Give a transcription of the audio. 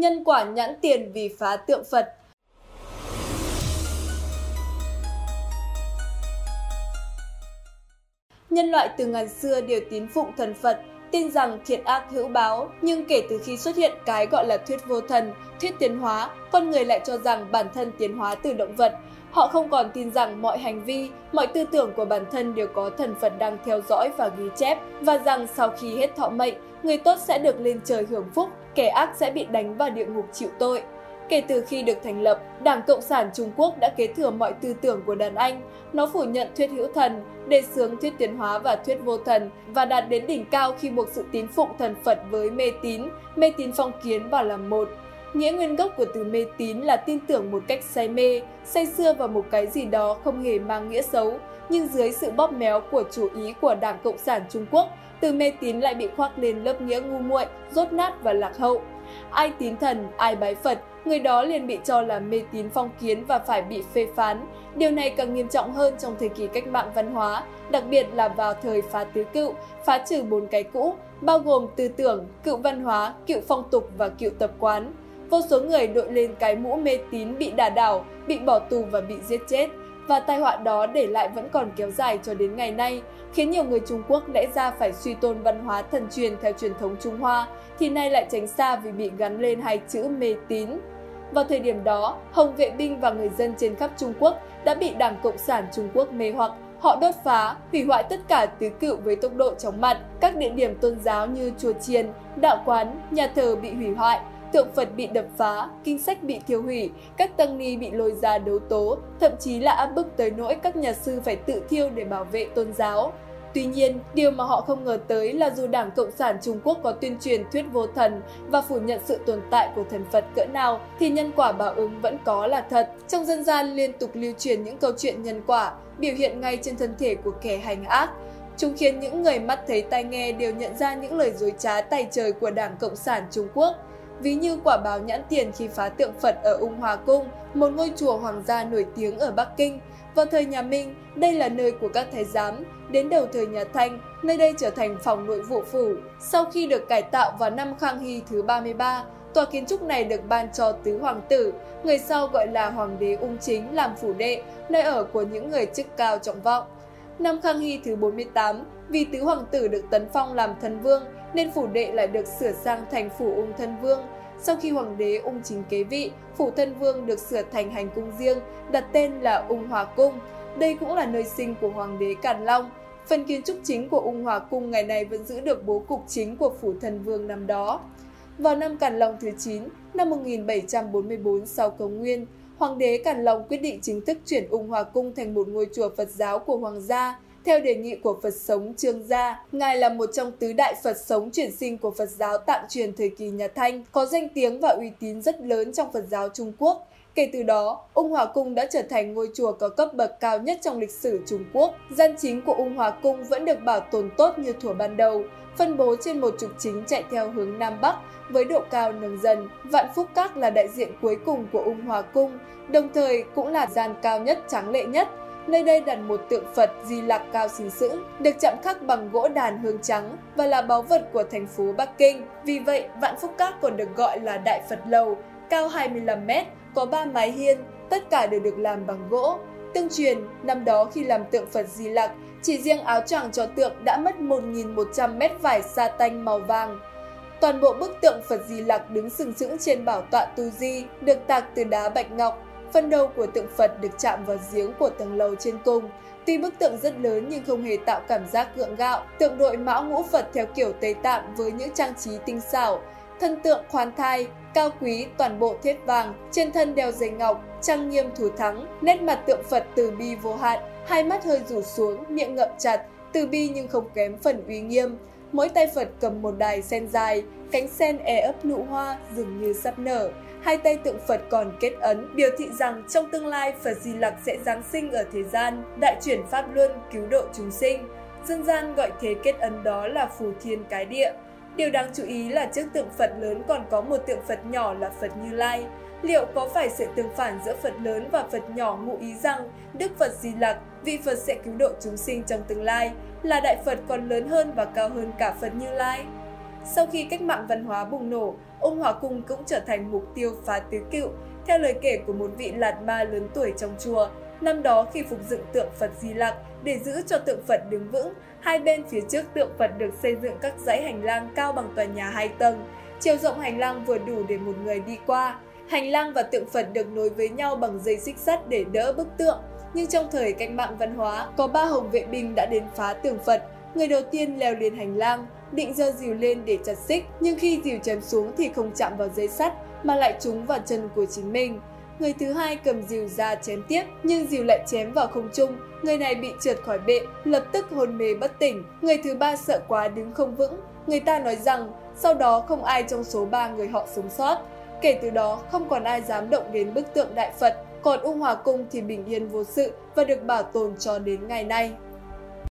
nhân quả nhãn tiền vì phá tượng Phật. Nhân loại từ ngàn xưa đều tín phụng thần Phật, tin rằng thiện ác hữu báo, nhưng kể từ khi xuất hiện cái gọi là thuyết vô thần, thuyết tiến hóa, con người lại cho rằng bản thân tiến hóa từ động vật. Họ không còn tin rằng mọi hành vi, mọi tư tưởng của bản thân đều có thần Phật đang theo dõi và ghi chép, và rằng sau khi hết thọ mệnh, người tốt sẽ được lên trời hưởng phúc, kẻ ác sẽ bị đánh vào địa ngục chịu tội. Kể từ khi được thành lập, Đảng Cộng sản Trung Quốc đã kế thừa mọi tư tưởng của đàn Anh. Nó phủ nhận thuyết hữu thần, đề xướng thuyết tiến hóa và thuyết vô thần và đạt đến đỉnh cao khi buộc sự tín phụng thần Phật với mê tín, mê tín phong kiến vào làm một. Nghĩa nguyên gốc của từ mê tín là tin tưởng một cách say mê, say xưa vào một cái gì đó không hề mang nghĩa xấu, nhưng dưới sự bóp méo của chủ ý của Đảng Cộng sản Trung Quốc, từ mê tín lại bị khoác lên lớp nghĩa ngu muội, rốt nát và lạc hậu. Ai tín thần, ai bái Phật, người đó liền bị cho là mê tín phong kiến và phải bị phê phán. Điều này càng nghiêm trọng hơn trong thời kỳ cách mạng văn hóa, đặc biệt là vào thời phá tứ cựu, phá trừ bốn cái cũ, bao gồm tư tưởng, cựu văn hóa, cựu phong tục và cựu tập quán. Vô số người đội lên cái mũ mê tín bị đả đảo, bị bỏ tù và bị giết chết. Và tai họa đó để lại vẫn còn kéo dài cho đến ngày nay, khiến nhiều người Trung Quốc lẽ ra phải suy tôn văn hóa thần truyền theo truyền thống Trung Hoa, thì nay lại tránh xa vì bị gắn lên hai chữ mê tín. Vào thời điểm đó, Hồng vệ binh và người dân trên khắp Trung Quốc đã bị Đảng Cộng sản Trung Quốc mê hoặc, họ đốt phá, hủy hoại tất cả tứ cựu với tốc độ chóng mặt, các địa điểm tôn giáo như chùa chiền, đạo quán, nhà thờ bị hủy hoại, tượng Phật bị đập phá, kinh sách bị thiêu hủy, các tăng ni bị lôi ra đấu tố, thậm chí là áp bức tới nỗi các nhà sư phải tự thiêu để bảo vệ tôn giáo. Tuy nhiên, điều mà họ không ngờ tới là dù Đảng Cộng sản Trung Quốc có tuyên truyền thuyết vô thần và phủ nhận sự tồn tại của thần Phật cỡ nào, thì nhân quả báo ứng vẫn có là thật. Trong dân gian liên tục lưu truyền những câu chuyện nhân quả, biểu hiện ngay trên thân thể của kẻ hành ác. Chúng khiến những người mắt thấy tai nghe đều nhận ra những lời dối trá tài trời của Đảng Cộng sản Trung Quốc ví như quả báo nhãn tiền khi phá tượng Phật ở Ung Hòa Cung, một ngôi chùa hoàng gia nổi tiếng ở Bắc Kinh. Vào thời nhà Minh, đây là nơi của các thái giám. Đến đầu thời nhà Thanh, nơi đây trở thành phòng nội vụ phủ. Sau khi được cải tạo vào năm Khang Hy thứ 33, tòa kiến trúc này được ban cho tứ hoàng tử, người sau gọi là hoàng đế ung chính làm phủ đệ, nơi ở của những người chức cao trọng vọng. Năm Khang Hy thứ 48, vì tứ hoàng tử được tấn phong làm thần vương, nên phủ đệ lại được sửa sang thành phủ ung thân vương. Sau khi hoàng đế ung chính kế vị, phủ thân vương được sửa thành hành cung riêng, đặt tên là ung hòa cung. Đây cũng là nơi sinh của hoàng đế Càn Long. Phần kiến trúc chính của ung hòa cung ngày nay vẫn giữ được bố cục chính của phủ thân vương năm đó. Vào năm Càn Long thứ 9, năm 1744 sau công nguyên, Hoàng đế Càn Long quyết định chính thức chuyển Ung Hòa Cung thành một ngôi chùa Phật giáo của Hoàng gia, theo đề nghị của Phật sống Trương Gia, Ngài là một trong tứ đại Phật sống chuyển sinh của Phật giáo tạm truyền thời kỳ nhà Thanh, có danh tiếng và uy tín rất lớn trong Phật giáo Trung Quốc. Kể từ đó, Ung Hòa Cung đã trở thành ngôi chùa có cấp bậc cao nhất trong lịch sử Trung Quốc. Gian chính của Ung Hòa Cung vẫn được bảo tồn tốt như thuở ban đầu, phân bố trên một trục chính chạy theo hướng Nam Bắc với độ cao nâng dần. Vạn Phúc Các là đại diện cuối cùng của Ung Hòa Cung, đồng thời cũng là gian cao nhất trắng lệ nhất Nơi đây đặt một tượng Phật Di lạc cao xinh sững, được chạm khắc bằng gỗ đàn hương trắng và là báu vật của thành phố Bắc Kinh. Vì vậy, Vạn Phúc Các còn được gọi là Đại Phật Lầu, cao 25 mét, có 3 mái hiên, tất cả đều được làm bằng gỗ. Tương truyền, năm đó khi làm tượng Phật Di Lặc, chỉ riêng áo choàng cho tượng đã mất 1.100 mét vải sa tanh màu vàng. Toàn bộ bức tượng Phật Di Lặc đứng sừng sững trên bảo tọa Tu Di, được tạc từ đá bạch ngọc, Phần đầu của tượng Phật được chạm vào giếng của tầng lầu trên cùng. Tuy bức tượng rất lớn nhưng không hề tạo cảm giác gượng gạo. Tượng đội mão ngũ Phật theo kiểu Tây Tạng với những trang trí tinh xảo. Thân tượng khoan thai, cao quý toàn bộ thiết vàng, trên thân đeo dây ngọc, trang nghiêm thủ thắng, nét mặt tượng Phật từ bi vô hạn, hai mắt hơi rủ xuống, miệng ngậm chặt, từ bi nhưng không kém phần uy nghiêm. Mỗi tay Phật cầm một đài sen dài, cánh sen e ấp nụ hoa dường như sắp nở hai tay tượng Phật còn kết ấn, biểu thị rằng trong tương lai Phật Di Lặc sẽ giáng sinh ở thế gian, đại chuyển Pháp Luân cứu độ chúng sinh. Dân gian gọi thế kết ấn đó là phù thiên cái địa. Điều đáng chú ý là trước tượng Phật lớn còn có một tượng Phật nhỏ là Phật Như Lai. Liệu có phải sự tương phản giữa Phật lớn và Phật nhỏ ngụ ý rằng Đức Phật Di Lặc, vị Phật sẽ cứu độ chúng sinh trong tương lai, là Đại Phật còn lớn hơn và cao hơn cả Phật Như Lai? Sau khi cách mạng văn hóa bùng nổ, ông hòa cung cũng trở thành mục tiêu phá tứ cựu. Theo lời kể của một vị lạt ma lớn tuổi trong chùa, năm đó khi phục dựng tượng Phật Di Lặc để giữ cho tượng Phật đứng vững, hai bên phía trước tượng Phật được xây dựng các dãy hành lang cao bằng tòa nhà hai tầng. Chiều rộng hành lang vừa đủ để một người đi qua. Hành lang và tượng Phật được nối với nhau bằng dây xích sắt để đỡ bức tượng. Nhưng trong thời cách mạng văn hóa, có ba hồng vệ binh đã đến phá tượng Phật. Người đầu tiên leo lên hành lang, định giơ dìu lên để chặt xích, nhưng khi dìu chém xuống thì không chạm vào dây sắt mà lại trúng vào chân của chính mình. Người thứ hai cầm dìu ra chém tiếp, nhưng dìu lại chém vào không trung, người này bị trượt khỏi bệ, lập tức hôn mê bất tỉnh. Người thứ ba sợ quá đứng không vững. Người ta nói rằng sau đó không ai trong số ba người họ sống sót. Kể từ đó, không còn ai dám động đến bức tượng Đại Phật, còn Ung Hòa Cung thì bình yên vô sự và được bảo tồn cho đến ngày nay.